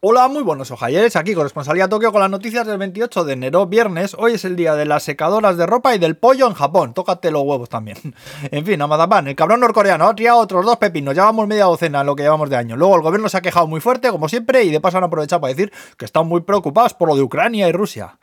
Hola, muy buenos ojalles, aquí corresponsalía Tokio con las noticias del 28 de enero, viernes. Hoy es el día de las secadoras de ropa y del pollo en Japón. Tócate los huevos también. En fin, Amadapan, el cabrón norcoreano ha triado otros dos pepinos. Llevamos media docena en lo que llevamos de año. Luego el gobierno se ha quejado muy fuerte, como siempre, y de paso han aprovechado para decir que están muy preocupados por lo de Ucrania y Rusia.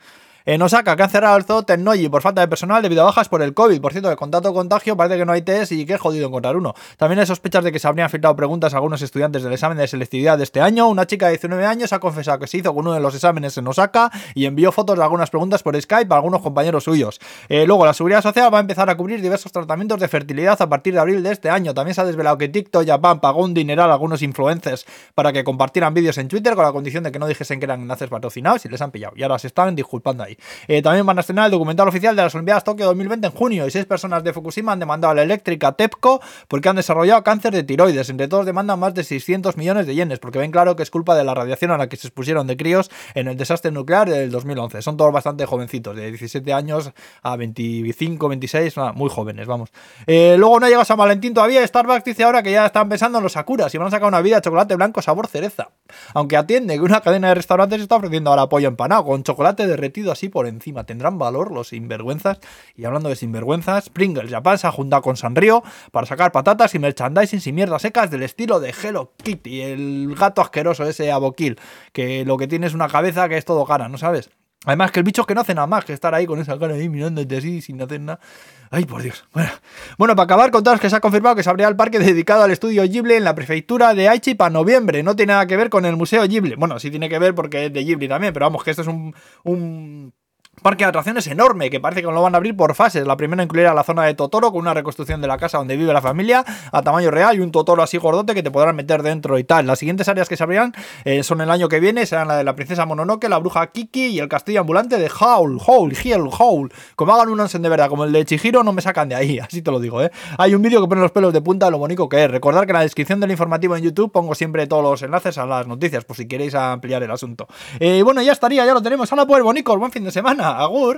En Osaka, que han cerrado el zoo por falta de personal debido a bajas por el COVID. Por cierto, de contacto contagio parece que no hay test y que jodido encontrar uno. También hay sospechas de que se habrían filtrado preguntas a algunos estudiantes del examen de selectividad de este año. Una chica de 19 años ha confesado que se hizo con uno de los exámenes en Osaka y envió fotos de algunas preguntas por Skype a algunos compañeros suyos. Eh, luego, la Seguridad Social va a empezar a cubrir diversos tratamientos de fertilidad a partir de abril de este año. También se ha desvelado que TikTok Japan pagó un dineral a algunos influencers para que compartieran vídeos en Twitter con la condición de que no dijesen que eran enlaces patrocinados y les han pillado. Y ahora se están disculpando ahí. Eh, también van a estrenar el documental oficial de las Olimpiadas Tokio 2020 en junio y seis personas de Fukushima han demandado a la eléctrica TEPCO porque han desarrollado cáncer de tiroides. Entre todos demandan más de 600 millones de yenes porque ven claro que es culpa de la radiación a la que se expusieron de críos en el desastre nuclear del 2011. Son todos bastante jovencitos, de 17 años a 25, 26, muy jóvenes, vamos. Eh, luego no llega San Valentín todavía. Starbucks dice ahora que ya están pensando en los Sakuras y van a sacar una vida de chocolate blanco sabor cereza. Aunque atiende que una cadena de restaurantes está ofreciendo ahora pollo empanado con chocolate derretido así por encima. Tendrán valor los sinvergüenzas. Y hablando de sinvergüenzas, Pringles Japan se ha juntado con Sanrio para sacar patatas y merchandising sin mierdas secas del estilo de Hello Kitty, el gato asqueroso ese aboquil, que lo que tiene es una cabeza que es todo cara, ¿no sabes? Además que el bicho es que no hace nada más que estar ahí con esa cara ahí mirándote así sin hacer nada. Ay, por Dios. Bueno, bueno para acabar, contaros que se ha confirmado que se abrirá el parque dedicado al estudio Ghibli en la prefectura de Aichi para noviembre. No tiene nada que ver con el museo Ghibli. Bueno, sí tiene que ver porque es de Ghibli también, pero vamos, que esto es un, un parque de atracciones enorme, que parece que lo van a abrir por fases. La primera incluirá la zona de Totoro, con una reconstrucción de la casa donde vive la familia a tamaño real y un Totoro así gordote que te podrán meter dentro y tal. Las siguientes áreas que se abrirán eh, son el año que viene, serán la de la princesa Mononoke, la bruja Kiki y el castillo ambulante de Howl, Howl, Hill, Howl. Como hagan un onsen de verdad como el de Chihiro, no me sacan de ahí, así te lo digo, ¿eh? Hay un vídeo que pone los pelos de punta de lo bonito que es. Recordad que en la descripción del informativo en YouTube pongo siempre todos los enlaces a las noticias, por si queréis ampliar el asunto. Eh, bueno, ya estaría, ya lo tenemos. Hola, pues bonico, buen fin de semana. Agur.